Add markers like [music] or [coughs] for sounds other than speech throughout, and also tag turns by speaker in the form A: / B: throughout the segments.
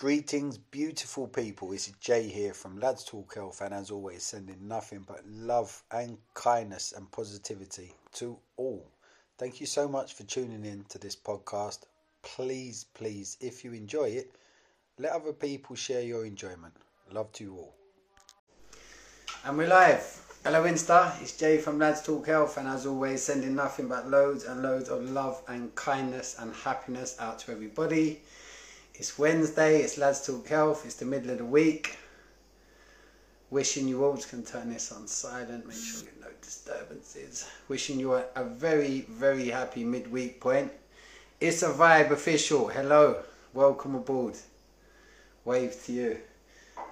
A: Greetings, beautiful people. Is Jay here from Lads Talk Health, and as always, sending nothing but love and kindness and positivity to all. Thank you so much for tuning in to this podcast. Please, please, if you enjoy it, let other people share your enjoyment. Love to you all. And we're live. Hello, Insta. It's Jay from Lads Talk Health, and as always, sending nothing but loads and loads of love and kindness and happiness out to everybody. It's Wednesday, it's Lads Talk Health, it's the middle of the week. Wishing you all, can turn this on silent, make sure you no disturbances. Wishing you a, a very, very happy midweek point. It's a vibe official. Hello, welcome aboard. Wave to you.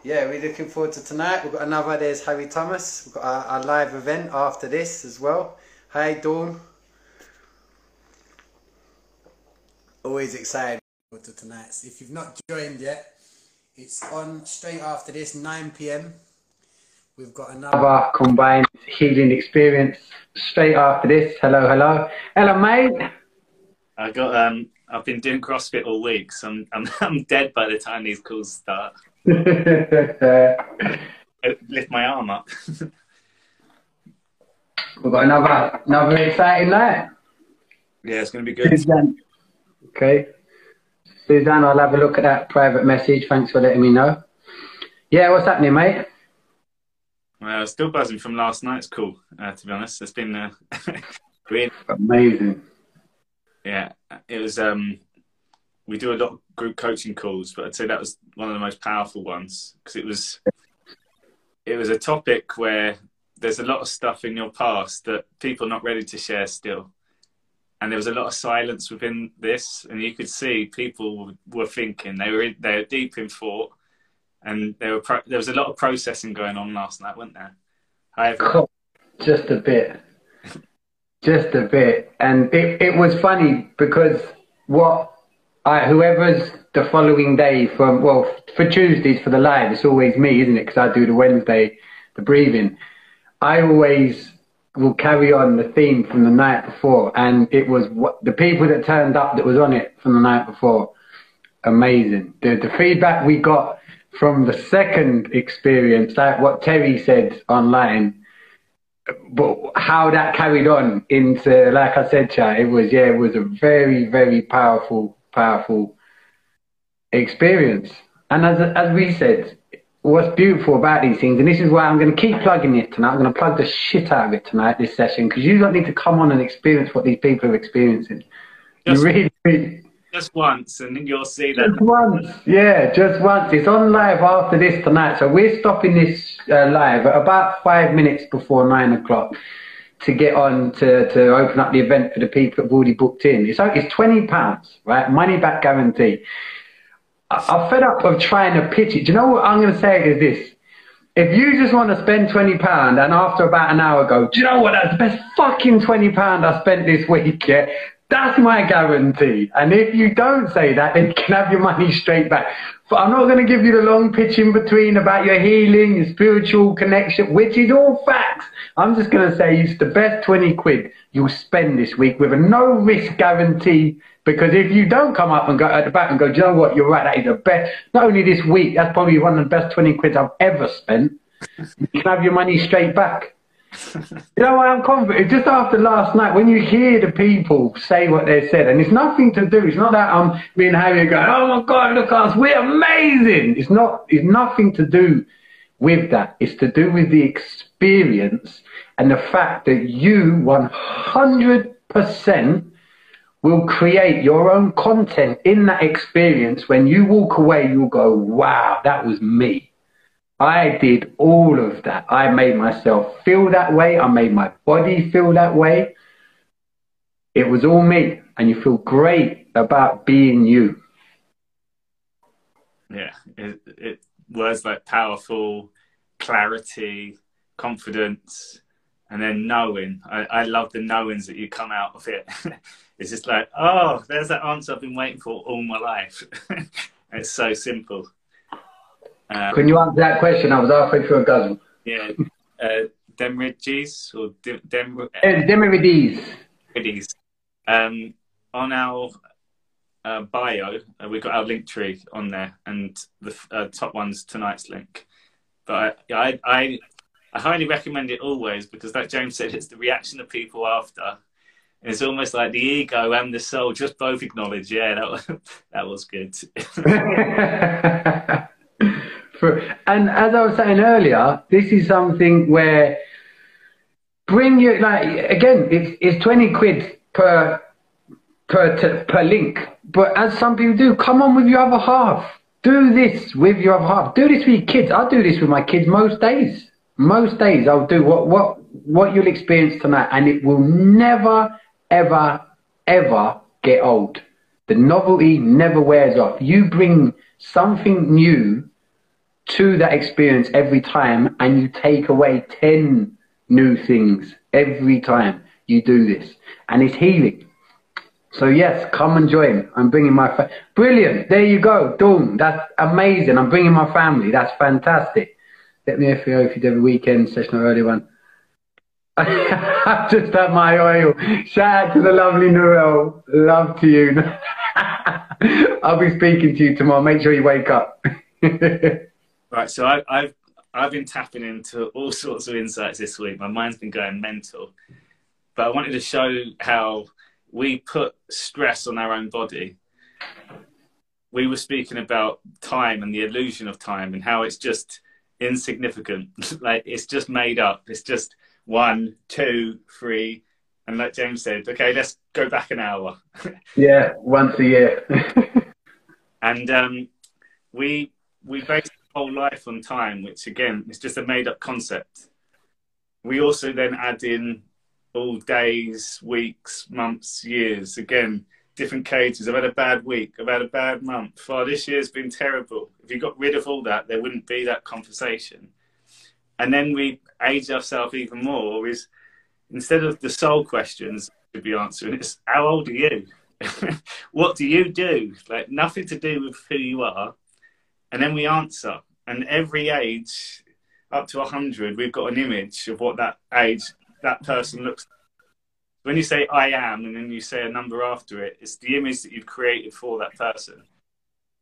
A: Yeah, we're looking forward to tonight. We've got another, there's Harry Thomas. We've got our, our live event after this as well. Hi, Dawn. Always excited to tonight. So if you've not joined yet, it's on straight after this, 9 pm. We've got another combined healing experience straight after this. Hello, hello. Hello, mate.
B: I got um I've been doing CrossFit all week, so I'm I'm, [laughs] I'm dead by the time these calls start. [laughs] Lift my arm up. [laughs]
A: We've got another another exciting night.
B: Yeah, it's gonna be good.
A: Okay. Suzanne, I'll have a look at that private message. Thanks for letting me know. Yeah, what's happening, mate?
B: Well, still buzzing from last night's call, uh, to be honest. It's been uh, [laughs] really
A: amazing.
B: Yeah, it was. Um, we do a lot of group coaching calls, but I'd say that was one of the most powerful ones because it was. It was a topic where there's a lot of stuff in your past that people are not ready to share still and there was a lot of silence within this, and you could see people were thinking they were in, they were deep in thought, and there were pro- there was a lot of processing going on last night, wasn't there?
A: However, just a bit, just a bit, and it it was funny because what I whoever's the following day from well for Tuesdays for the live, it's always me, isn't it? Because I do the Wednesday, the breathing. I always will carry on the theme from the night before, and it was what, the people that turned up that was on it from the night before. Amazing. The the feedback we got from the second experience, like what Terry said online, but how that carried on into, like I said, chat, it was yeah, it was a very very powerful powerful experience. And as as we said, what's beautiful about these things, and this is why I'm going to keep plugging it tonight. I'm going to plug the shit out of it tonight, this session, because you don't need to come on and experience what these people are experiencing.
B: Just, you really, just once, and then you'll see that.
A: Just once, yeah, just once. It's on live after this tonight, so we're stopping this uh, live at about five minutes before nine o'clock to get on to, to open up the event for the people that've already booked in. It's, it's twenty pounds, right? Money back guarantee. I'm fed up of trying to pitch it. Do you know what I'm going to say is this? If you just want to spend twenty pound and after about an hour go, do you know what? That's the best fucking twenty pound I spent this week. Yeah, that's my guarantee. And if you don't say that, then you can have your money straight back. But I'm not going to give you the long pitch in between about your healing, your spiritual connection, which is all facts. I'm just going to say it's the best 20 quid you'll spend this week with a no risk guarantee because if you don't come up and go at the back and go, do you know what, you're right, that is the best. Not only this week, that's probably one of the best 20 quid I've ever spent. You can have your money straight back. you know what, I'm confident? Just after last night, when you hear the people say what they said, and it's nothing to do, it's not that I'm being Harry going, oh my God, look at us, we're amazing. It's not, it's nothing to do with that. It's to do with the experience and the fact that you 100% will create your own content in that experience. When you walk away, you'll go, wow, that was me. I did all of that. I made myself feel that way. I made my body feel that way. It was all me. And you feel great about being you.
B: Yeah. It, it words like powerful, clarity, confidence, and then knowing. I, I love the knowings that you come out of it. [laughs] it's just like, oh, there's that answer I've been waiting for all my life. [laughs] it's so simple.
A: Um, Can you answer that question? I was halfway through a dozen.
B: Yeah. Uh, Demirides or Dem, Dem,
A: uh, Demirides.
B: Um, on our uh, bio, uh, we've got our Linktree on there, and the uh, top one's tonight's link. But I, I, I highly recommend it always because, like James said, it's the reaction of people after. It's almost like the ego and the soul just both acknowledge, yeah, that was, [laughs] that was good. [laughs]
A: And as I was saying earlier, this is something where bring you like again, it's it's twenty quid per per per link. But as some people do, come on with your other half. Do this with your other half. Do this with your kids. I do this with my kids most days. Most days I'll do what what what you'll experience tonight, and it will never, ever, ever get old. The novelty never wears off. You bring something new to that experience every time, and you take away ten new things every time you do this, and it's healing. So yes, come and join. I'm bringing my fa- brilliant. There you go, Dawn. That's amazing. I'm bringing my family. That's fantastic. Let me know if you if you do a weekend session or early one. I've [laughs] just had my oil. Shout out to the lovely Noel. Love to you. [laughs] I'll be speaking to you tomorrow. Make sure you wake up. [laughs]
B: right. So I, I've I've been tapping into all sorts of insights this week. My mind's been going mental, but I wanted to show how we put stress on our own body. We were speaking about time and the illusion of time and how it's just insignificant. like it's just made up. It's just one, two, three, and like James said, okay, let's go back an hour. [laughs]
A: yeah, once a year. [laughs]
B: and um, we we base our whole life on time, which again is just a made up concept. We also then add in all days, weeks, months, years. Again, different cages. I've had a bad week. I've had a bad month. Oh, this year's been terrible. If you got rid of all that, there wouldn't be that conversation. And then we age ourselves even more. Is instead of the soul questions to be answering, it's how old are you? [laughs] what do you do? Like nothing to do with who you are. And then we answer. And every age up to 100, we've got an image of what that age that person looks when you say I am and then you say a number after it, it's the image that you've created for that person.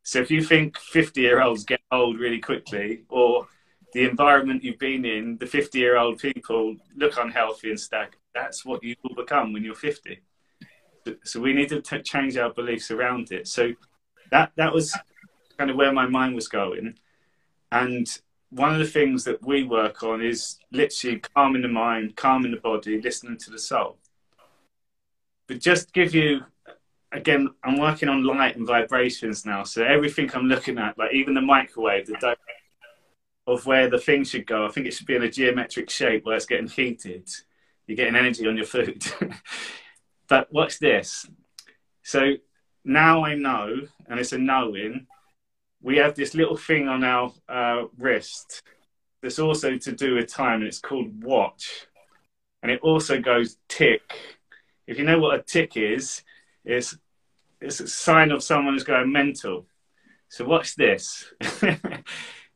B: So if you think 50 year olds get old really quickly, or the environment you've been in, the 50 year old people look unhealthy and stagnant, that's what you will become when you're 50. So we need to t- change our beliefs around it. So that, that was kind of where my mind was going. And one of the things that we work on is literally calming the mind, calming the body, listening to the soul. But just give you, again, I'm working on light and vibrations now. So everything I'm looking at, like even the microwave, the of where the thing should go, I think it should be in a geometric shape where it's getting heated. You're getting energy on your food. [laughs] but watch this. So now I know, and it's a knowing we have this little thing on our uh, wrist that's also to do with time, and it's called watch. And it also goes tick. If you know what a tick is, it's, it's a sign of someone who's going mental. So watch this. [laughs]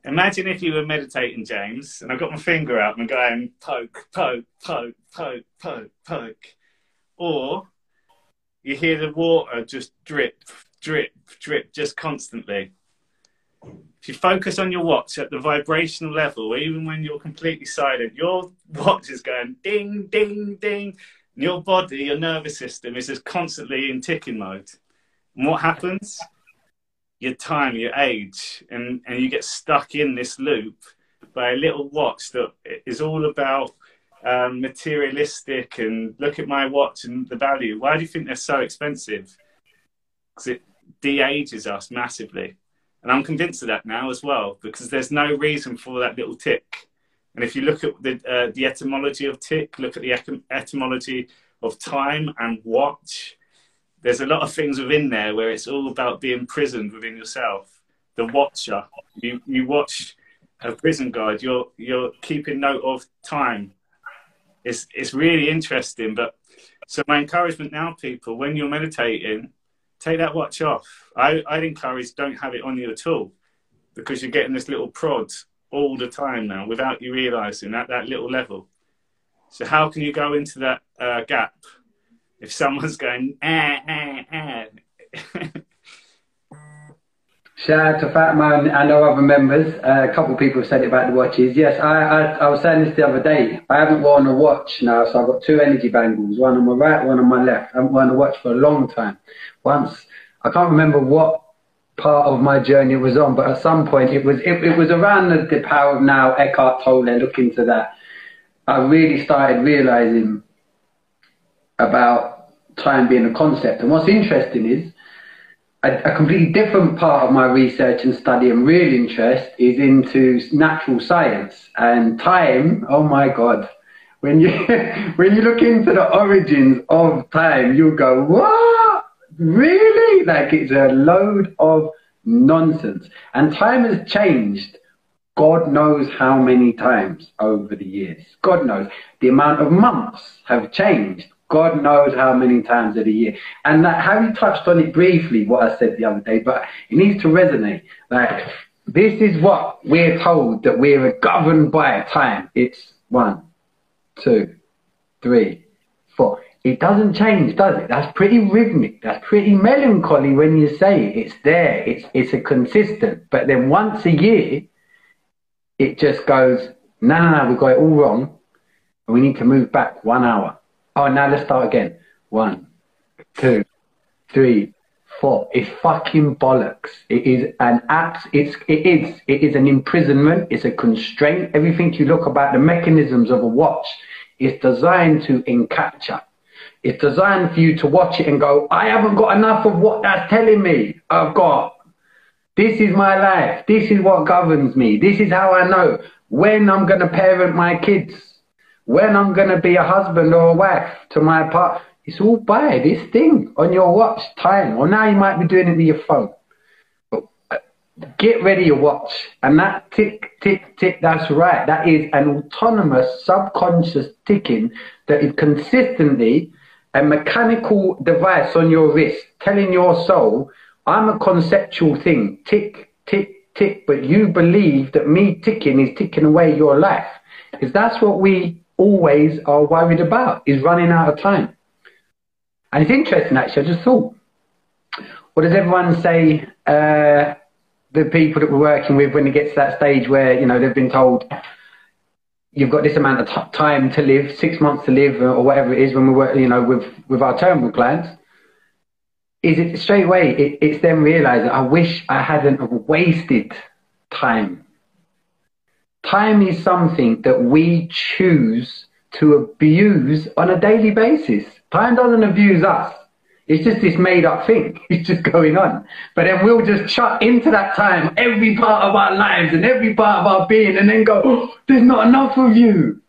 B: Imagine if you were meditating, James, and I've got my finger out and going poke, poke, poke, poke, poke, poke. Or you hear the water just drip, drip, drip, just constantly if you focus on your watch at the vibrational level, even when you're completely silent, your watch is going ding, ding, ding. And your body, your nervous system is just constantly in ticking mode. And what happens? Your time, your age, and, and you get stuck in this loop by a little watch that is all about um, materialistic and look at my watch and the value. Why do you think they're so expensive? Because it de ages us massively. And I'm convinced of that now as well, because there's no reason for that little tick. And if you look at the, uh, the etymology of tick, look at the etymology of time and watch, there's a lot of things within there where it's all about being prisoned within yourself. The watcher, you, you watch a prison guard. you're, you're keeping note of time. It's, it's really interesting. But so, my encouragement now, people, when you're meditating, take that watch off. I, I'd encourage don't have it on you at all because you're getting this little prod all the time now without you realizing at that little level. So how can you go into that uh, gap if someone's going ah ah ah?
A: Shout out to Fatma and, and our other members. Uh, a couple of people have said it about the watches. Yes, I, I, I was saying this the other day. I haven't worn a watch now, so I've got two energy bangles, one on my right, one on my left. I haven't worn a watch for a long time. Once, I can't remember what part of my journey it was on, but at some point it was it, it was around the, the power of now, Eckhart Tolle, look into that. I really started realizing about time being a concept. And what's interesting is a, a, completely different part of my research and study and real interest is into natural science and time. Oh my God. When you, [laughs] when you look into the origins of time, you go, what? Really? Like it's a load of nonsense. And time has changed God knows how many times over the years. God knows. The amount of months have changed. God knows how many times of the year. And that Harry touched on it briefly, what I said the other day, but it needs to resonate. Like, this is what we're told that we're governed by time. It's one, two, three, four. It doesn't change, does it? That's pretty rhythmic. That's pretty melancholy when you say it. It's there. It's it's a consistent. But then once a year, it just goes, no, no, no, we've got it all wrong. And we need to move back one hour. Oh, now let's start again. One, two, three, four. It's fucking bollocks. It is an act. It's it is it is an imprisonment. It's a constraint. Everything you look about the mechanisms of a watch is designed to encapture. It's designed for you to watch it and go, I haven't got enough of what that's telling me. I've got. This is my life. This is what governs me. This is how I know when I'm going to parent my kids when I'm going to be a husband or a wife to my partner. It's all by this thing on your watch time. Or now you might be doing it with your phone. But uh, get ready your watch. And that tick, tick, tick, that's right. That is an autonomous subconscious ticking that is consistently a mechanical device on your wrist telling your soul, I'm a conceptual thing. Tick, tick, tick. But you believe that me ticking is ticking away your life. Because that's what we always are worried about is running out of time. And it's interesting, actually. I just thought, what does everyone say? Uh, the people that we're working with when it gets to that stage where you know they've been told you've got this amount of time to live, six months to live, or whatever it is when we work, you know, with with our terminal clients. Is it straight away? It, it's them realizing I wish I hadn't wasted time Time is something that we choose to abuse on a daily basis. Time doesn't abuse us. It's just this made up thing. [laughs] It's just going on. But then we'll just chuck into that time every part of our lives and every part of our being and then go, oh, there's not enough of you.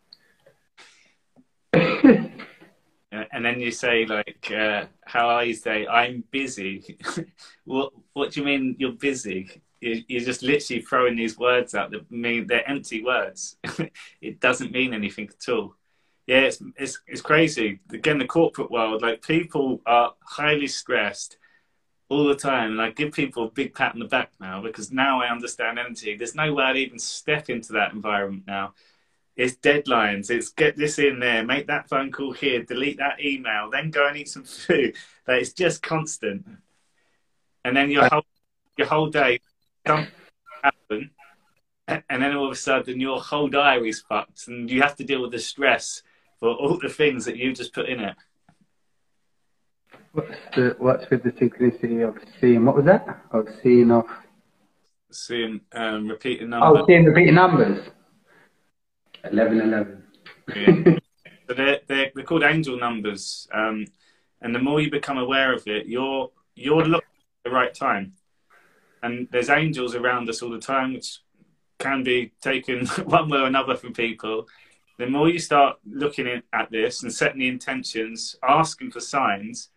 A: [laughs]
B: and then you say like, uh, how I say, I'm busy. [laughs] what, what do you mean you're busy? You're just literally throwing these words out that mean they're empty words. [laughs] it doesn't mean anything at all. Yeah, it's, it's it's crazy. Again, the corporate world, like people are highly stressed all the time. And I give people a big pat on the back now because now I understand empty. There's no way I'd even step into that environment now. It's deadlines. It's get this in there, make that phone call here, delete that email, then go and eat some [laughs] food. Like it's just constant. And then your whole your whole day something happen, and then all of a sudden your whole diary's fucked, and you have to deal with the stress for all the things that you just put in it.
A: What's the what's with the synchronicity of seeing? What was that? Of seeing of
B: seeing um, repeating numbers.
A: Oh, seeing repeating numbers. Eleven, eleven.
B: Yeah. [laughs] so they're, they're they're called angel numbers, um, and the more you become aware of it, you're you're looking at the right time and there's angels around us all the time, which can be taken [laughs] one way or another from people. The more you start looking at this and setting the intentions, asking for signs,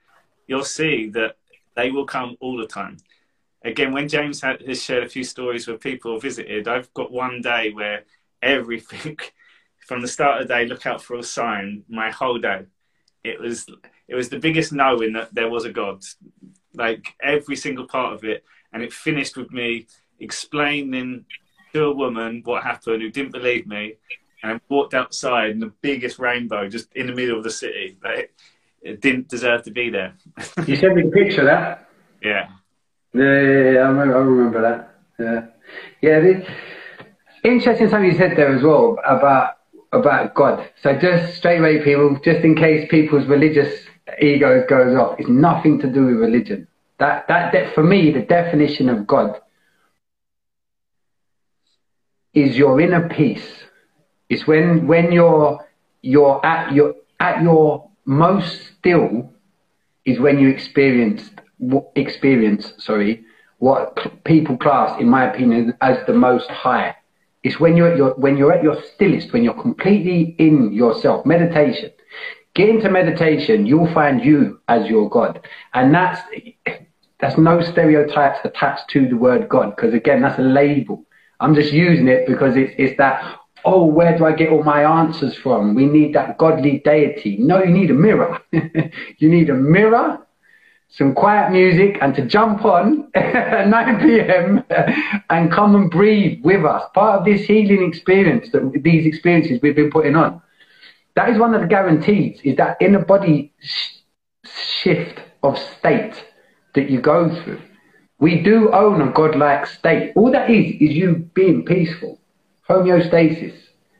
B: you'll see that they will come all the time. Again, when James has shared a few stories where people visited, I've got one day where everything [laughs] from the start of the day, look out for a sign. My whole day, it was it was the biggest knowing that there was a God. Like every single part of it, and it finished with me explaining to a woman what happened who didn't believe me, and walked outside in the biggest rainbow just in the middle of the city. Like, it didn't deserve to be there. [laughs]
A: you sent me a picture of that?
B: Yeah.
A: Yeah, yeah, yeah I, remember, I remember that. Yeah, yeah. The, interesting something you said there as well about about God. So just straight away, people, just in case people's religious egos goes off, it's nothing to do with religion. That that, for me, the definition of God is your inner peace. It's when when you're you're at your at your most still is when you experience experience sorry what people class in my opinion as the most high. It's when you're at your when you're at your stillest when you're completely in yourself. Meditation get into meditation you'll find you as your god and that's that's no stereotypes attached to the word god because again that's a label i'm just using it because it's it's that oh, where do I get all my answers from? We need that godly deity. No, you need a mirror. [laughs] you need a mirror, some quiet music, and to jump on at [laughs] 9 p.m. and come and breathe with us. Part of this healing experience, that these experiences we've been putting on. That is one of the guarantees, is that inner body sh- shift of state that you go through. We do own a godlike state. All that is, is you being peaceful homeostasis.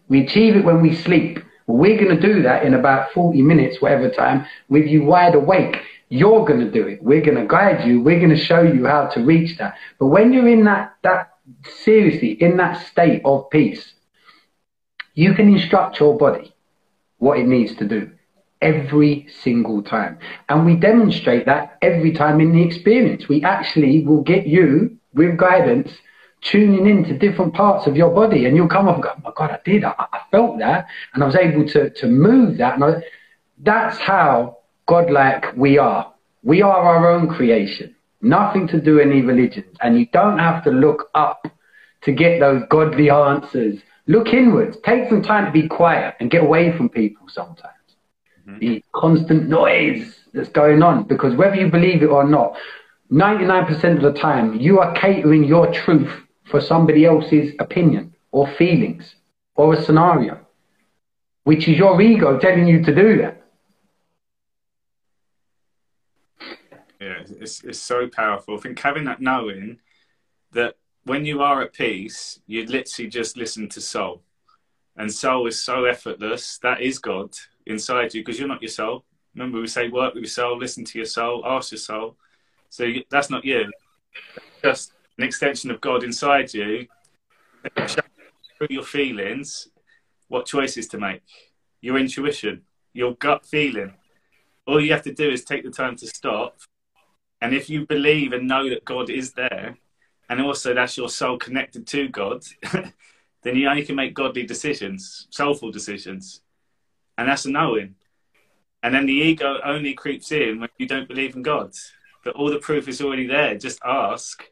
A: We achieve it when we sleep. We're going to do that in about 40 minutes, whatever time, with you wide awake. You're going to do it. We're going to guide you. We're going to show you how to reach that. But when you're in that, that seriously, in that state of peace, you can instruct your body what it needs to do every single time. And we demonstrate that every time in the experience. We actually will get you with guidance tuning into different parts of your body and you'll come up and go, oh my God, I did. I, I felt that. And I was able to, to move that. And I, that's how godlike we are. We are our own creation. Nothing to do any religions. And you don't have to look up to get those godly answers. Look inwards. Take some time to be quiet and get away from people sometimes. Mm-hmm. The constant noise that's going on. Because whether you believe it or not, 99% of the time, you are catering your truth for somebody else's opinion or feelings or a scenario, which is your ego telling you to do that.
B: Yeah, it's, it's so powerful. I think having that knowing that when you are at peace, you literally just listen to soul. And soul is so effortless. That is God inside you because you're not your soul. Remember, we say work with your soul, listen to your soul, ask your soul. So that's not you. Just an extension of God inside you, through your feelings, what choices to make, your intuition, your gut feeling. All you have to do is take the time to stop. And if you believe and know that God is there, and also that's your soul connected to God, [laughs] then you only can make godly decisions, soulful decisions. And that's a knowing. And then the ego only creeps in when you don't believe in God. But all the proof is already there. Just ask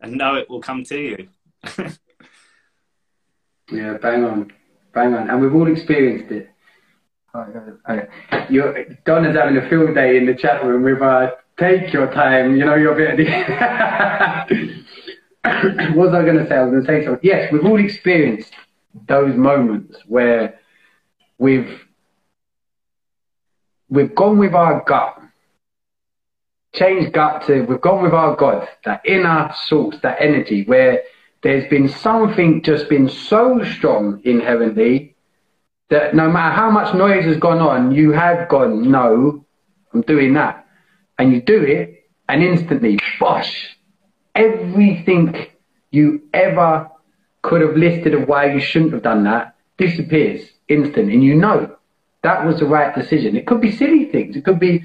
B: and know it will come to you. [laughs]
A: yeah, bang on, bang on, and we've all experienced it. You're, Donna's having a field day in the chat room with uh, take your time, you know, you're a bit. [laughs] [coughs] what was I going to say? I was going to say something. Yes, we've all experienced those moments where we've we've gone with our gut changed gut to we've gone with our God, that inner source, that energy where there's been something just been so strong inherently that no matter how much noise has gone on, you have gone, no, I'm doing that. And you do it, and instantly, bosh, everything you ever could have listed of why you shouldn't have done that disappears instant. And you know that was the right decision. It could be silly things. It could be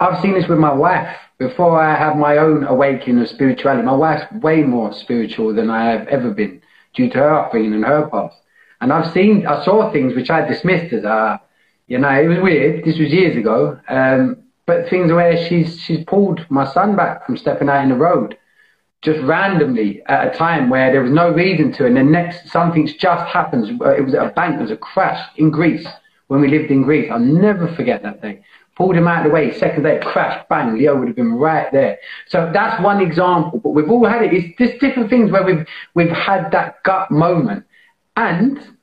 A: I've seen this with my wife. Before I have my own awakening of spirituality, my wife's way more spiritual than I have ever been due to her upbringing and her past. And I've seen, I saw things which I dismissed as, uh, you know, it was weird. This was years ago. Um, but things where she's, she's pulled my son back from stepping out in the road just randomly at a time where there was no reason to. And then next, something's just happens. It was at a bank, there was a crash in Greece when we lived in Greece. I'll never forget that day pulled him out of the way. Second day, crash, bang, Leo would have been right there. So that's one example. But we've all had it. It's just different things where we've we've had that gut moment, and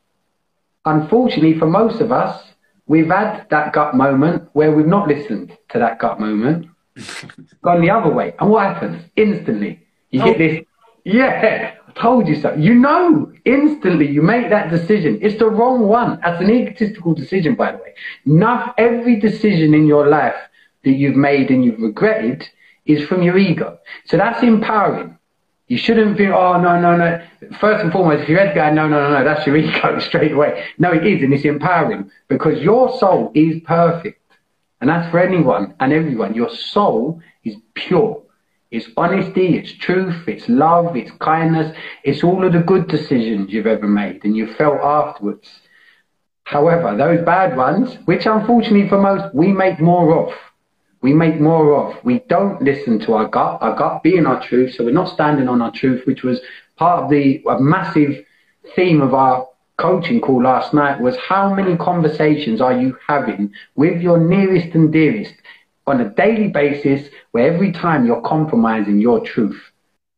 A: unfortunately for most of us, we've had that gut moment where we've not listened to that gut moment, [laughs] gone the other way. And what happens? Instantly, you oh. get this, yeah, I told you so. You know, instantly you make that decision. It's the wrong one. That's an egotistical decision, by the way. Not every decision in your life that you've made and you've regretted is from your ego. So that's empowering. You shouldn't be, oh, no, no, no. First and foremost, if you're Edgar, no, no, no, no, that's your [laughs] ego straight away. No, it is, and it's empowering because your soul is perfect. And that's for anyone and everyone. Your soul is pure. It's honesty, it's truth, it's love, it's kindness, it's all of the good decisions you've ever made and you felt afterwards. However, those bad ones, which unfortunately for most we make more of, we make more of. We don't listen to our gut, our gut being our truth. So we're not standing on our truth, which was part of the massive theme of our coaching call last night was how many conversations are you having with your nearest and dearest on a daily basis where every time you're compromising your truth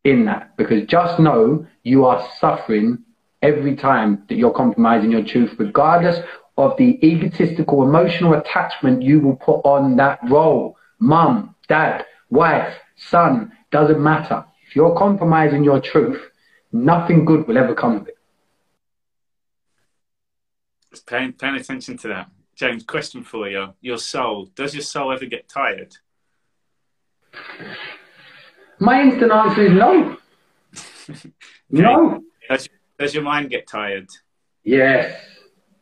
A: in that? Because just know you are suffering every time that you're compromising your truth regardless of the egotistical emotional attachment you will put on that role. Mum dad wife son doesn't matter. If you're compromising your truth nothing good will ever come of it
B: paying, paying attention to that. James, question for you. Your soul, does your soul ever get tired?
A: My instant answer is no. [laughs] no.
B: Does, does, your mind get tired?
A: Yes,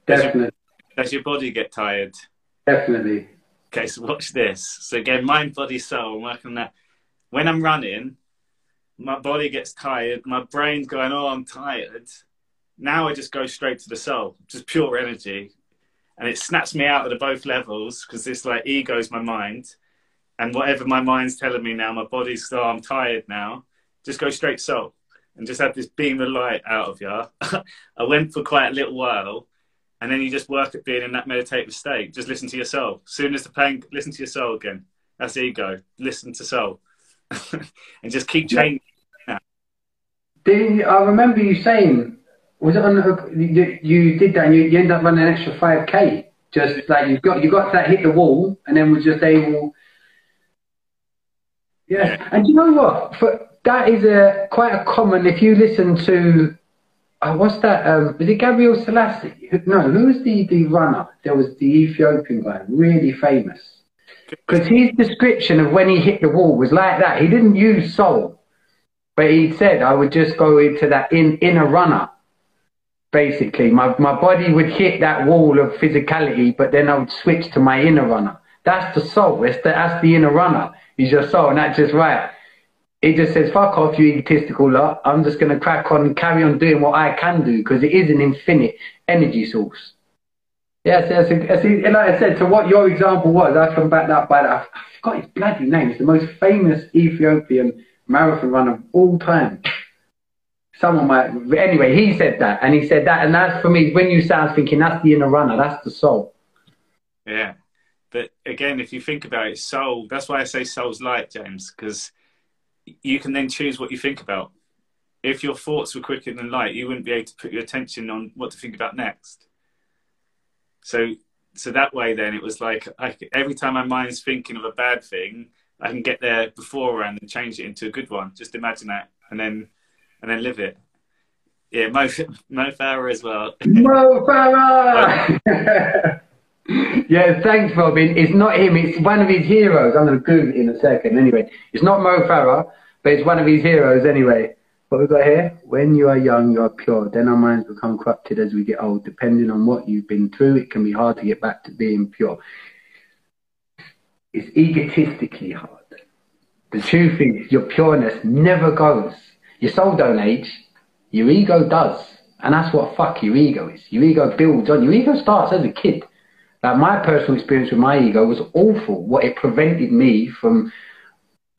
A: definitely.
B: Does your, does your, body get tired?
A: Definitely.
B: Okay, so watch this. So again, mind, body, soul. I'm working on that. When I'm running, my body gets tired. My brain's going, "Oh, I'm tired." Now I just go straight to the soul, just pure energy. And it snaps me out of the both levels because it's like ego's my mind. And whatever my mind's telling me now, my body's, oh, I'm tired now. Just go straight soul and just have this beam of light out of you. [laughs] I went for quite a little while. And then you just work at being in that meditative state. Just listen to your soul. Soon as the pain, listen to your soul again. That's ego. Listen to soul. [laughs] and just keep changing.
A: I remember you saying was it on the, you, you did that and you, you ended up running an extra 5k just like you got you got that hit the wall and then was just able yeah. And you know what? For, that is a quite a common if you listen to uh, what's that um was it Gabriel Selassie? No who was the the runner? There was the Ethiopian guy really famous. Because his description of when he hit the wall was like that. He didn't use soul but he said I would just go into that in inner runner basically. My, my body would hit that wall of physicality, but then I would switch to my inner runner. That's the soul. It's the, that's the inner runner. Is your soul, and that's just right. It just says, fuck off, you egotistical lot. I'm just going to crack on and carry on doing what I can do because it is an infinite energy source. Yes, yes, yes. Like I said, to what your example was, I can back that by that. I forgot his bloody name. He's the most famous Ethiopian marathon runner of all time someone might anyway he said that and he said that and that's for me when you start thinking that's the inner runner that's the soul.
B: Yeah but again if you think about it soul that's why i say soul's light james because you can then choose what you think about. If your thoughts were quicker than light you wouldn't be able to put your attention on what to think about next. So so that way then it was like I, every time my mind's thinking of a bad thing i can get there beforehand and change it into a good one. Just imagine that and then and then live it. Yeah, Mo, [laughs] Mo Farah as well.
A: Mo Farah! [laughs] yeah, thanks, Robin. It's not him, it's one of his heroes. I'm going to Google it in a second. Anyway, it's not Mo Farah, but it's one of his heroes anyway. What we got here? When you are young, you are pure. Then our minds become corrupted as we get old. Depending on what you've been through, it can be hard to get back to being pure. It's egotistically hard. The truth is, your pureness never goes. Your soul don't age. Your ego does. And that's what fuck your ego is. Your ego builds on. Your ego starts as a kid. Like my personal experience with my ego was awful. What it prevented me from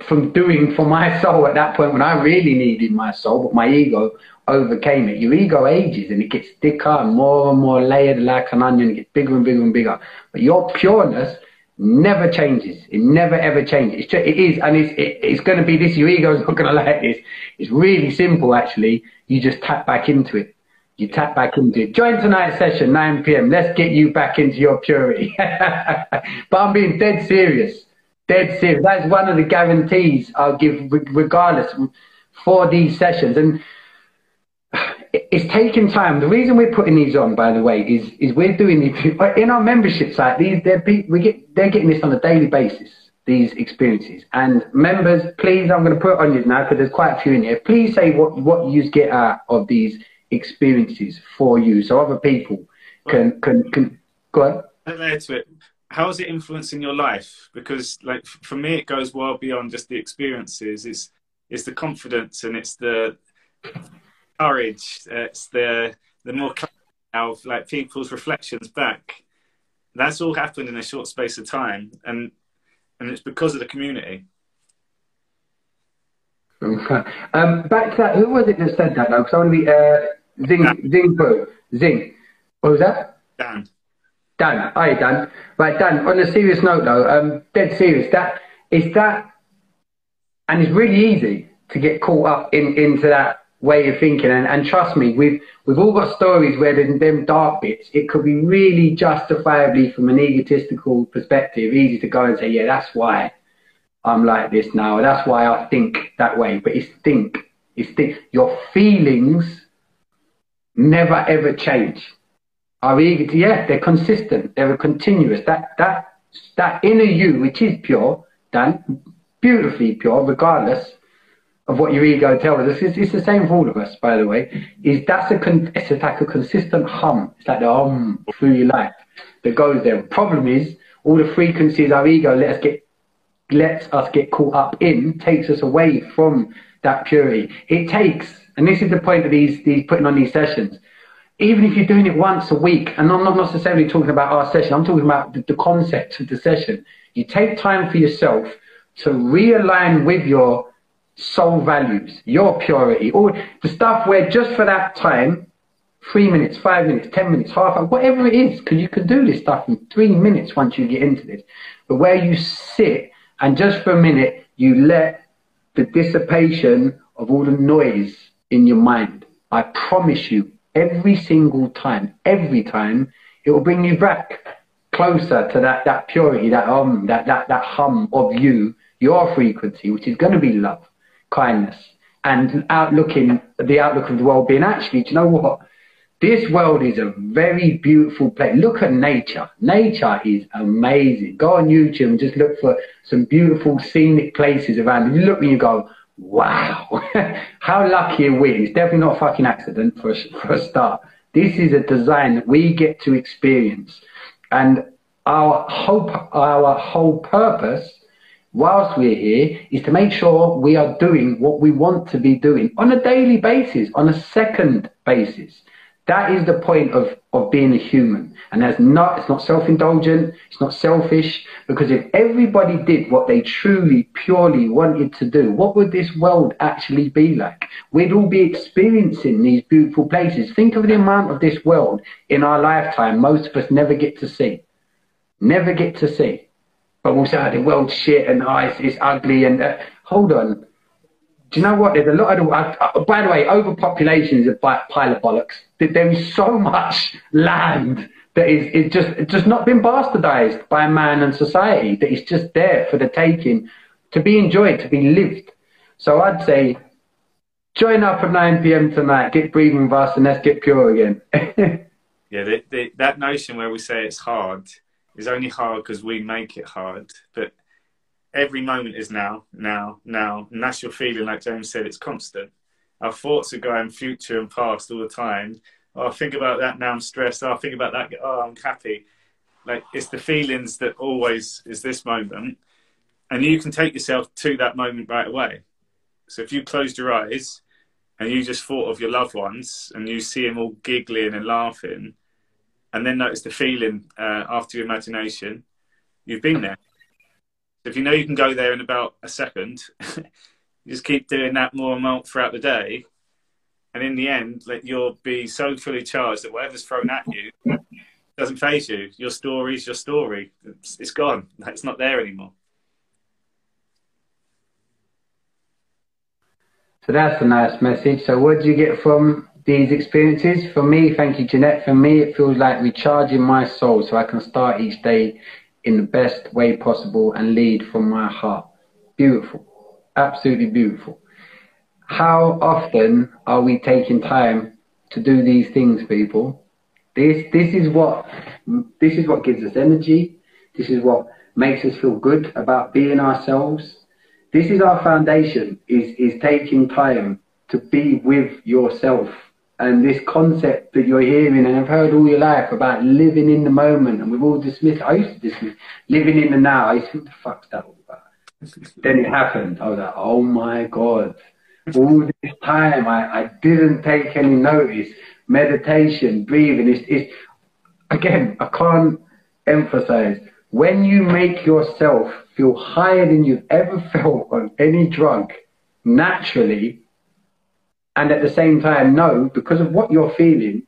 A: from doing for my [laughs] soul at that point when I really needed my soul, but my ego overcame it. Your ego ages and it gets thicker and more and more layered like an onion. It gets bigger and bigger and bigger. But your pureness never changes. It never ever changes. It's it is, and it's it, it's going to be this. Your ego is not going [laughs] to like this. It's really simple, actually. You just tap back into it. You tap back into it. Join tonight's session, 9 p.m. Let's get you back into your purity. [laughs] but I'm being dead serious. Dead serious. That's one of the guarantees I'll give, regardless, for these sessions. And it's taking time. The reason we're putting these on, by the way, is is we're doing these uh, in our membership site. These they're we get they're getting this on a daily basis. These experiences and members, please, I'm going to put on you now because there's quite a few in here. Please say what what you get out of these experiences for you, so other people can can can go on.
B: Add to it. How is it influencing your life? Because, like, for me, it goes well beyond just the experiences. It's it's the confidence and it's the courage. It's the the more of like people's reflections back. That's all happened in a short space of time, and and it's because of the community.
A: Okay. Um, back to that. Who was it that said that? Though, because I want to be uh, Zing Zing Zing. What was that?
B: Dan.
A: Dan. Hi, Dan. Right, Dan. On a serious note, though, um, dead serious. That is that, and it's really easy to get caught up in into that way of thinking. And, and trust me, we've we've all got stories where there's them dark bits. It could be really justifiably, from an egotistical perspective, easy to go and say, yeah, that's why I'm like this now. That's why I think that way. But it's think. It's think. Your feelings never ever change. Are ego, yeah, they're consistent. They're continuous. That that that inner you, which is pure, Dan, beautifully pure, regardless of what your ego tells us. It's, it's the same for all of us, by the way. Is that's a con- it's like a consistent hum. It's like the hum through your life that goes there. Problem is all the frequencies our ego let us get lets us get caught up in takes us away from that purity. It takes, and this is the point of these these putting on these sessions. Even if you're doing it once a week, and I'm not necessarily talking about our session, I'm talking about the, the concept of the session. You take time for yourself to realign with your soul values, your purity, all the stuff where just for that time, three minutes, five minutes, ten minutes, half hour, whatever it is, because you can do this stuff in three minutes once you get into this. But where you sit and just for a minute, you let the dissipation of all the noise in your mind. I promise you, every single time, every time, it will bring you back closer to that, that purity, that um, that, that, that hum of you, your frequency, which is going to be love kindness and outlooking the outlook of the world being actually, do you know what? This world is a very beautiful place. Look at nature. Nature is amazing. Go on YouTube and just look for some beautiful scenic places around. You look and you go, wow, [laughs] how lucky are we? It's definitely not a fucking accident for a, for a start. This is a design that we get to experience. And our hope, our whole purpose whilst we're here is to make sure we are doing what we want to be doing on a daily basis, on a second basis. That is the point of, of being a human. And that's not, it's not self-indulgent, it's not selfish, because if everybody did what they truly, purely wanted to do, what would this world actually be like? We'd all be experiencing these beautiful places. Think of the amount of this world in our lifetime most of us never get to see. Never get to see but oh, the world's shit and it's, it's ugly. And uh, hold on. Do you know what? There's a lot of, uh, by the way, overpopulation is a pile of bollocks. There is so much land that is, is just, just not been bastardized by man and society, that is just there for the taking, to be enjoyed, to be lived. So I'd say, join up at 9 p.m. tonight, get breathing with us, and let's get pure again. [laughs]
B: yeah, the, the, that notion where we say it's hard is only hard because we make it hard. But every moment is now, now, now. And that's your feeling, like James said, it's constant. Our thoughts are going future and past all the time. Oh, think about that now, I'm stressed. Oh, think about that. Oh, I'm happy. Like it's the feelings that always is this moment. And you can take yourself to that moment right away. So if you closed your eyes and you just thought of your loved ones and you see them all giggling and laughing, and then notice the feeling uh, after your imagination, you've been there. If you know you can go there in about a second, [laughs] just keep doing that more and more throughout the day. And in the end, like, you'll be so fully charged that whatever's thrown at you doesn't phase you. Your story is your story. It's, it's gone. It's not there anymore.
A: So that's a nice message. So what do you get from these experiences. For me, thank you, Jeanette. For me, it feels like recharging my soul so I can start each day in the best way possible and lead from my heart. Beautiful. Absolutely beautiful. How often are we taking time to do these things, people? This this is what this is what gives us energy. This is what makes us feel good about being ourselves. This is our foundation, is is taking time to be with yourself. And this concept that you're hearing and I've heard all your life about living in the moment, and we've all dismissed. I used to dismiss living in the now. I used to think, the fuck's that all about? then it happened. I was like, oh my god! All this time, I, I didn't take any notice. Meditation, breathing. It's, it's again, I can't emphasize when you make yourself feel higher than you've ever [laughs] felt on any drug, naturally, and at the same time know because of what you're feeling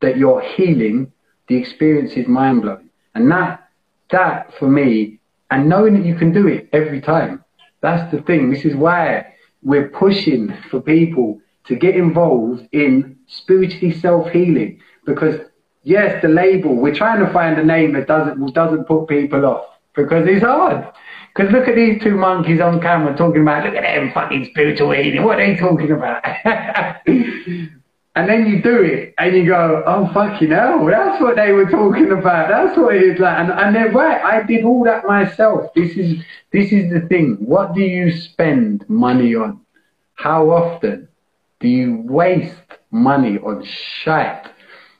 A: that you're healing the experience is mind blowing and that that for me and knowing that you can do it every time that's the thing. This is why we're pushing for people to get involved in spiritually self-healing. Because yes the label we're trying to find a name that doesn't doesn't put people off because it's hard because look at these two monkeys on camera talking about, look at them fucking spiritual healing. What are they talking about? [laughs] and then you do it and you go, oh, fucking hell, that's what they were talking about. That's what it is like. And, and they're right. I did all that myself. This is, this is the thing. What do you spend money on? How often do you waste money on shit?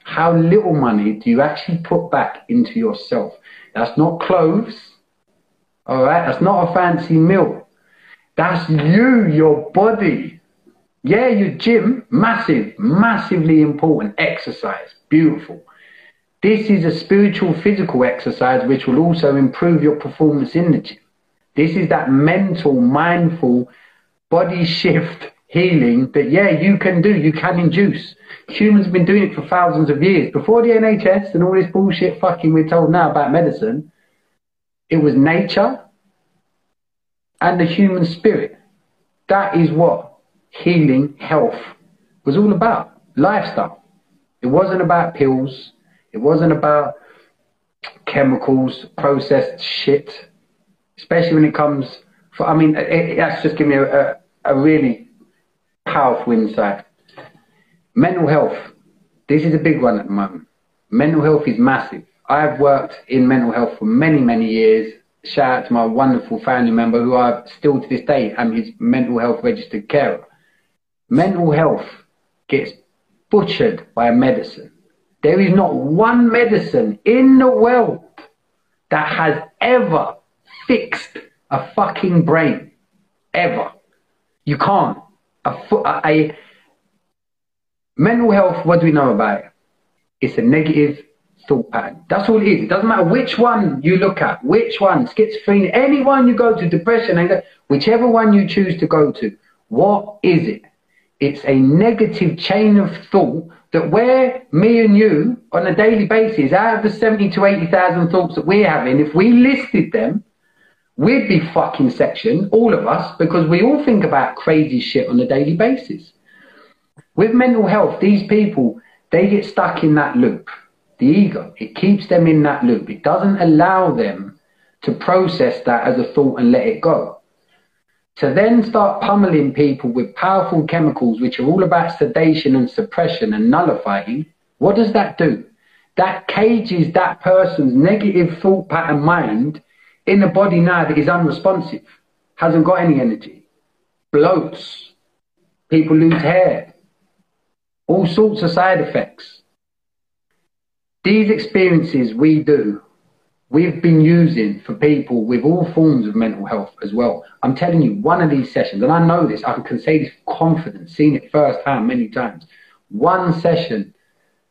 A: How little money do you actually put back into yourself? That's not clothes. All right, that's not a fancy meal. That's you, your body. Yeah, your gym, massive, massively important exercise. Beautiful. This is a spiritual, physical exercise which will also improve your performance in the gym. This is that mental, mindful body [laughs] shift healing that, yeah, you can do, you can induce. Humans have been doing it for thousands of years. Before the NHS and all this bullshit fucking we're told now about medicine, it was nature and the human spirit. That is what healing, health was all about. Lifestyle. It wasn't about pills. It wasn't about chemicals, processed shit. Especially when it comes for, I mean, it, that's just giving me a, a, a really powerful insight. Mental health. This is a big one at the moment. Mental health is massive. I've worked in mental health for many, many years. Shout out to my wonderful family member who I still to this day am his mental health registered carer. Mental health gets butchered by medicine. There is not one medicine in the world that has ever fixed a fucking brain. Ever. You can't. A, a, a mental health, what do we know about it? It's a negative thought pattern. That's all it is. It doesn't matter which one you look at, which one, schizophrenia, anyone you go to, depression, anger, whichever one you choose to go to. What is it? It's a negative chain of thought that where me and you on a daily basis, out of the 70 to 80,000 thoughts that we're having, if we listed them, we'd be fucking section, all of us, because we all think about crazy shit on a daily basis. With mental health, these people, they get stuck in that loop the ego. It keeps them in that loop. It doesn't allow them to process that as a thought and let it go. To then start pummeling people with powerful chemicals, which are all about sedation and suppression and nullifying, what does that do? That cages that person's negative thought pattern mind in a body now that is unresponsive, hasn't got any energy, bloats, people lose hair, all sorts of side effects. These experiences we do, we've been using for people with all forms of mental health as well. I'm telling you, one of these sessions, and I know this, I can say this confidence, seen it firsthand many times. One session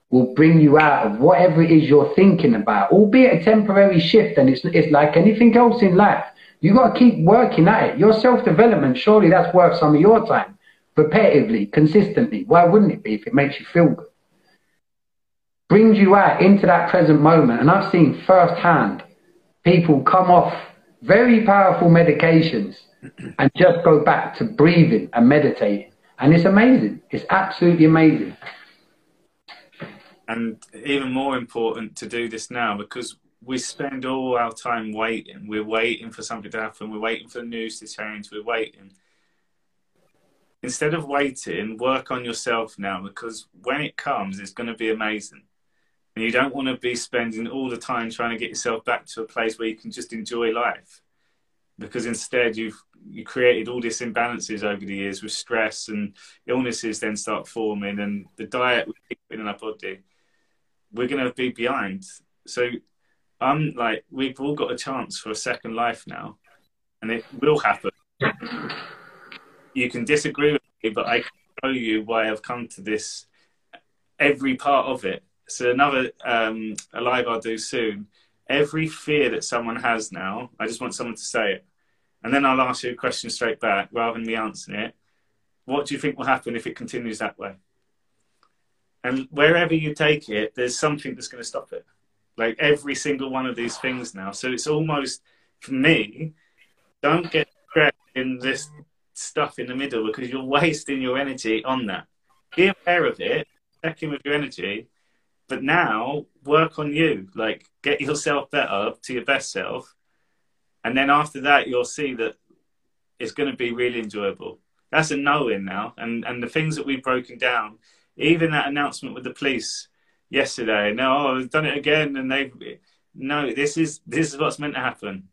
A: will bring you out of whatever it is you're thinking about, albeit a temporary shift. And it's, it's like anything else in life. You've got to keep working at it. Your self development, surely that's worth some of your time, repetitively, consistently. Why wouldn't it be if it makes you feel good? Brings you out into that present moment. And I've seen firsthand people come off very powerful medications and just go back to breathing and meditating. And it's amazing. It's absolutely amazing.
B: And even more important to do this now because we spend all our time waiting. We're waiting for something to happen. We're waiting for the news to change. We're waiting. Instead of waiting, work on yourself now because when it comes, it's going to be amazing. And you don't want to be spending all the time trying to get yourself back to a place where you can just enjoy life. Because instead, you've you created all these imbalances over the years with stress and illnesses then start forming and the diet we keep in our body. We're going to be behind. So I'm like, we've all got a chance for a second life now, and it will happen. You can disagree with me, but I can show you why I've come to this. Every part of it. So another um, a live I'll do soon. Every fear that someone has now, I just want someone to say it, and then I'll ask you a question straight back rather than me answering it. What do you think will happen if it continues that way? And wherever you take it, there's something that's going to stop it like every single one of these things now. So it's almost for me, don't get stressed in this stuff in the middle because you're [laughs] wasting your energy on that. Be aware of it, check in with your energy, but now work on you. Like get yourself better to your best self. And then after that you'll see that it's gonna be really enjoyable. That's a knowing now. And and the things that we've broken down, even that announcement with the police yesterday. No, oh, I've done it again, and they've no. This is this is what's meant to happen.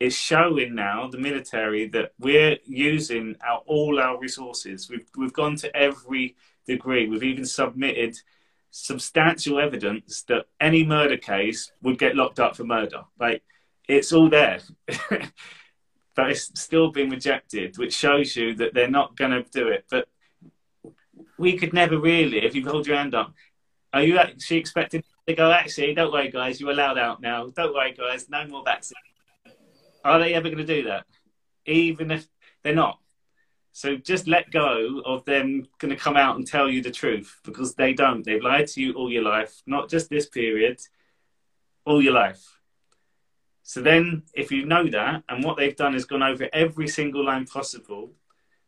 B: It's showing now the military that we're using our, all our resources. We've we've gone to every degree. We've even submitted substantial evidence that any murder case would get locked up for murder. Like it's all there. [laughs] but it's still being rejected, which shows you that they're not going to do it. But we could never really, if you hold your hand up, are you actually expecting to go, actually, don't worry, guys, you're allowed out now. Don't worry, guys, no more vaccine. Are they ever going to do that? Even if they're not. So just let go of them going to come out and tell you the truth because they don't. They've lied to you all your life, not just this period, all your life. So then, if you know that, and what they've done is gone over every single line possible,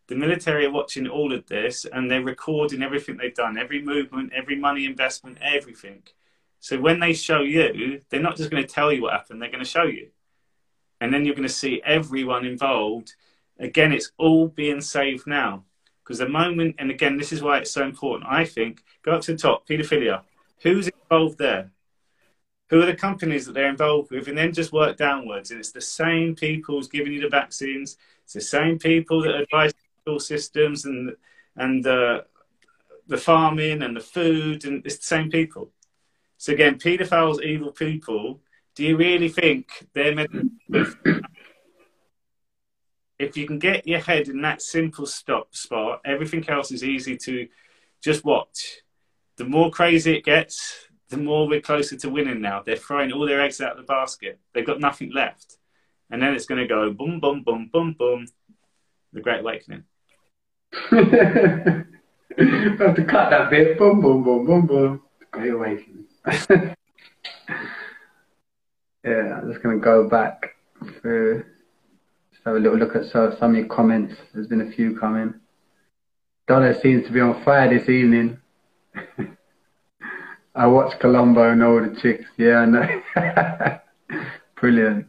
B: the military are watching all of this and they're recording everything they've done, every movement, every money investment, everything. So when they show you, they're not just going to tell you what happened, they're going to show you. And then you're going to see everyone involved. Again, it's all being saved now. Because the moment, and again, this is why it's so important, I think, go up to the top, paedophilia. Who's involved there? Who are the companies that they're involved with? And then just work downwards. And it's the same people who's giving you the vaccines. It's the same people that advise systems and and uh, the farming and the food, and it's the same people. So again, paedophiles, evil people. Do you really think they're meant? To... if you can get your head in that simple stop spot, everything else is easy to just watch. The more crazy it gets, the more we're closer to winning now. They're throwing all their eggs out of the basket. They've got nothing left. And then it's going to go boom, boom, boom, boom, boom. The Great Awakening. [laughs]
A: Have to cut that bit. Boom, boom, boom, boom, boom. Great awakening. [laughs] yeah, I'm just going to go back through. Have a little look at some, of your comments. There's been a few coming. Donna seems to be on fire this evening. [laughs] I watched Columbo and all the chicks. Yeah, I know. [laughs] Brilliant.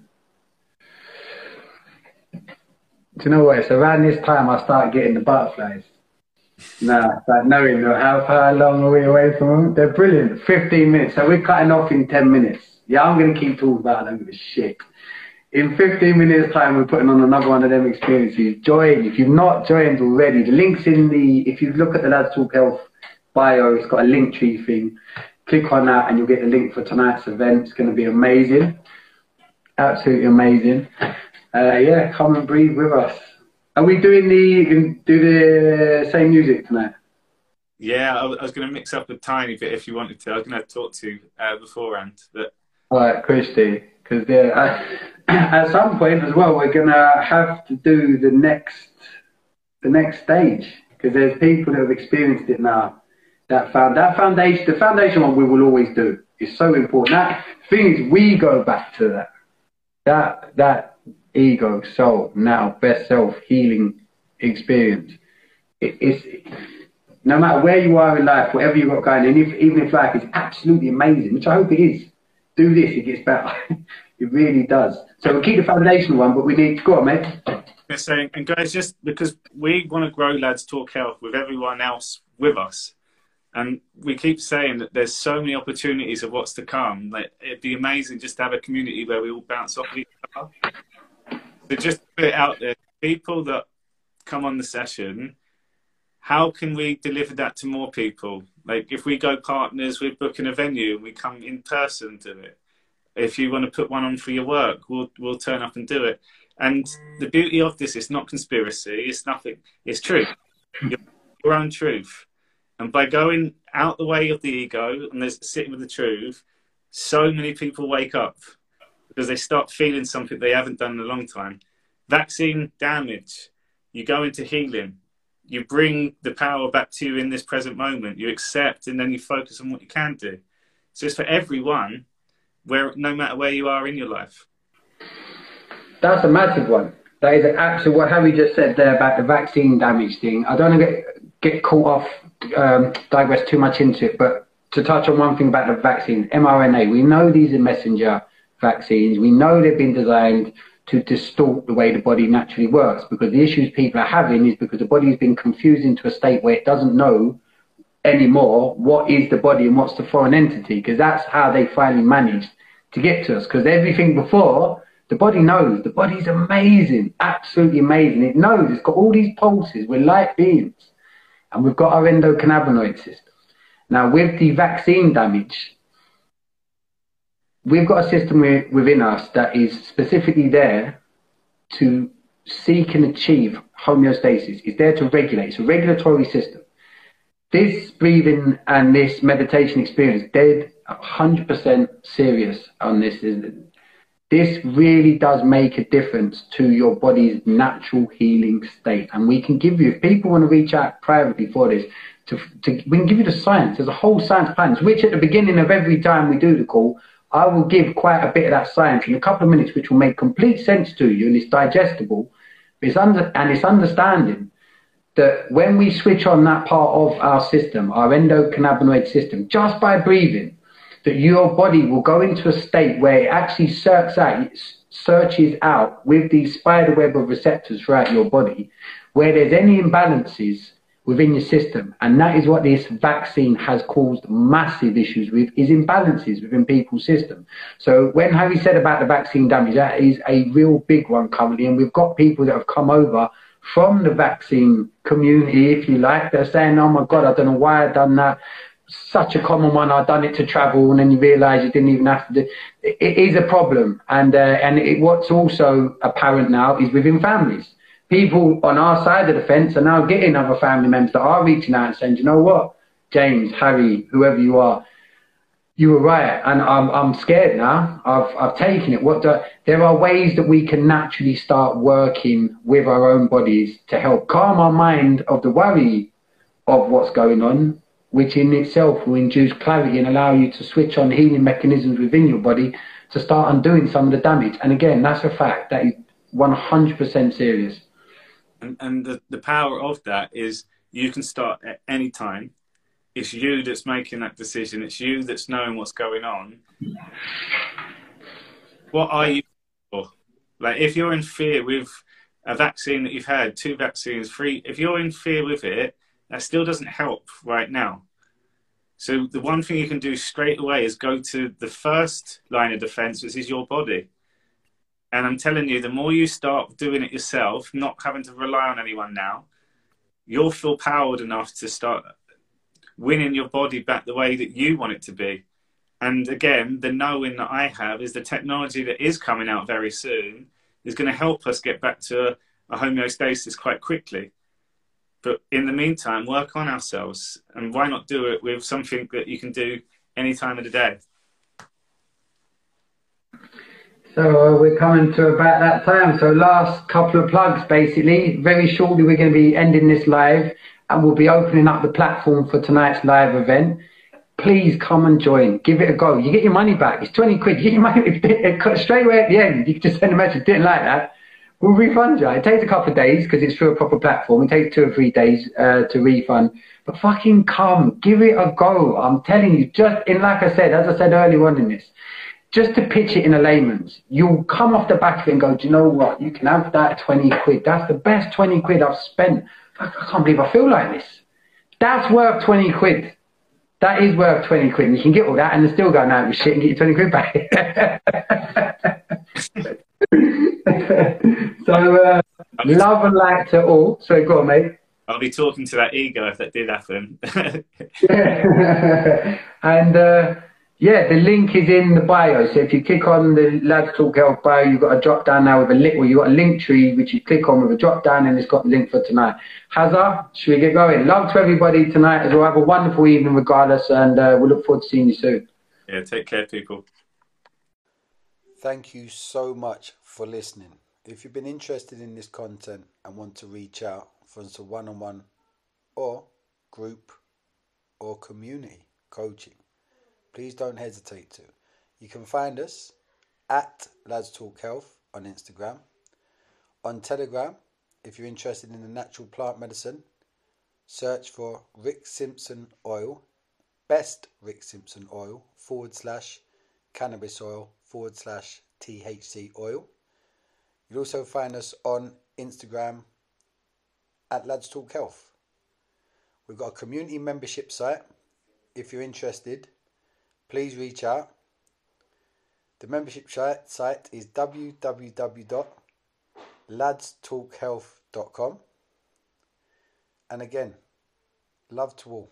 A: Do you know what? It's around this time I start getting the butterflies. Nah, like knowing how far long are we away from them? They're brilliant. 15 minutes. So we're cutting off in 10 minutes. Yeah, I'm going to keep talking about it. I don't give a shit. In 15 minutes time, we're putting on another one of them experiences. Join. If you've not joined already, the link's in the, if you look at the Lads Talk Health bio, it's got a Linktree thing. Click on that and you'll get the link for tonight's event. It's going to be amazing. Absolutely amazing. Uh, yeah, come and breathe with us. Are we doing the do the same music tonight?
B: Yeah, I was going to mix up a tiny bit if you wanted to. I was going to talk to you uh, beforehand, but
A: all right, Christy, because yeah, uh, [clears throat] at some point as well, we're to have to do the next the next stage because there's people that have experienced it now. That found that foundation, the foundation one, we will always do. is so important. That thing is, we go back to that. That that ego, soul, now best self healing experience. It, it's no matter where you are in life, whatever you've got going, and if, even if life is absolutely amazing, which I hope it is, do this, it gets better. [laughs] it really does. So we'll keep the foundational one, but we need to go on, mate.
B: Yes, and guys, just because we want to grow Lads Talk Health with everyone else with us, and we keep saying that there's so many opportunities of what's to come. Like it'd be amazing just to have a community where we all bounce off each other. So just put it out there, people that come on the session, how can we deliver that to more people? Like if we go partners with booking a venue and we come in person to it. If you want to put one on for your work, we'll we'll turn up and do it. And the beauty of this is not conspiracy. It's nothing. It's truth. Your, your own truth. And by going out the way of the ego and sitting with the truth, so many people wake up because they start feeling something they haven't done in a long time. Vaccine damage. You go into healing you bring the power back to you in this present moment. You accept, and then you focus on what you can do. So it's for everyone, where no matter where you are in your life.
A: That's a massive one. That is absolutely what Harry just said there about the vaccine damage thing. I don't get get caught off, um, digress too much into it, but to touch on one thing about the vaccine, mRNA. We know these are messenger vaccines. We know they've been designed to distort the way the body naturally works because the issues people are having is because the body has been confused into a state where it doesn't know anymore what is the body and what's the foreign entity because that's how they finally managed to get to us. Because everything before the body knows. The body's amazing absolutely amazing. It knows. It's got all these pulses. We're light beings. And we've got our endocannabinoid system. Now with the vaccine damage we've got a system within us that is specifically there to seek and achieve homeostasis. It's there to regulate. It's a regulatory system. This breathing and this meditation experience, they're 100% serious on this. This really does make a difference to your body's natural healing state. And we can give you, if people want to reach out privately for this, to, to, we can give you the science. There's a whole science plan, which at the beginning of every time we do the call, I will give quite a bit of that science in a couple of minutes, which will make complete sense to you and it's digestible. It's under, and it's understanding that when we switch on that part of our system, our endocannabinoid system, just by breathing, that your body will go into a state where it actually searches out, searches out with these spider web of receptors throughout your body, where there's any imbalances within your system. And that is what this vaccine has caused massive issues with, is imbalances within people's system. So when Harry said about the vaccine damage, that is a real big one currently. And we've got people that have come over from the vaccine community, if you like, they're saying, oh my God, I don't know why I've done that. Such a common one. I've done it to travel, and then you realise you didn't even have to do. It, it is a problem, and uh, and it, what's also apparent now is within families people on our side of the fence are now getting other family members that are reaching out and saying, you know what, James, Harry, whoever you are, you were right, and I'm I'm scared now. I've I've taken it. What the, there are ways that we can naturally start working with our own bodies to help calm our mind of the worry of what's going on, which in itself will induce clarity and allow you to switch on healing mechanisms within your body to start undoing some of the damage. And again, that's a fact that is 100% serious
B: and and the, the power of that is you can start at any time. It's you that's making that decision. It's you that's knowing what's going on. What are you for? Like if you're in fear with a vaccine that you've had two vaccines three if you're in fear with it that still doesn't help right now. So the one thing you can do straight away is go to the first line of defense which is your body and I'm telling you, the more you start doing it yourself, not having to rely on anyone now, you'll feel powered enough to start winning your body back the way that you want it to be. And again, the knowing that I have is the technology that is coming out very soon is going to help us get back to a, homeostasis quite quickly. But in the meantime, work on ourselves. And why not do it with something that you can do any time of the day?
A: So uh, we're coming to about that time. So last couple of plugs, basically. Very shortly, we're going to be ending this live, and we'll be opening up the platform for tonight's live event. Please come and join. Give it a go. You get your money back. It's 20 quid. [laughs] You get your money straight away at the end. You can just send a message. Didn't like that. We'll refund you. It takes a couple of days because it's through a proper platform. It takes two or three days uh, to refund. But fucking come. Give it a go. I'm telling you, just in like I said, as I said earlier on in this, just to pitch it in a layman's, you'll come off the back of it and go, do you know what? You can have that 20 quid. That's the best 20 quid I've spent. I can't believe I feel like this. That's worth 20 quid. That is worth 20 quid. And you can get all that and still go, no, you shit, and get your 20 quid back. [laughs] so, uh, love and light to all. So go on, mate.
B: I'll be talking to that ego if that did happen. [laughs] [laughs]
A: and, uh, yeah, the link is in the bio. So if you click on the Lads Talk Health bio, you've got a drop down now with a link. Well, you've got a Linktree which you click on with a drop down, and it's got the link for tonight. Hazza, should we get going? Love to everybody tonight as well. Have a wonderful evening, regardless, and uh, we look forward to seeing you soon.
B: Yeah, take care, people.
C: Thank you so much for listening. If you've been interested in this content and want to reach out for a one on one or group or community coaching please don't hesitate to. You can find us at Lads Talk Health on Instagram, on Telegram. If you're interested in the natural plant medicine, search for Rick Simpson Oil, best Rick Simpson Oil forward slash cannabis oil forward slash THC oil. You'll also find us on Instagram at Lads Talk Health. We've got a community membership site. If you're interested, please reach out. The membership site is www.ladstalkhealth.com. And again, love to all.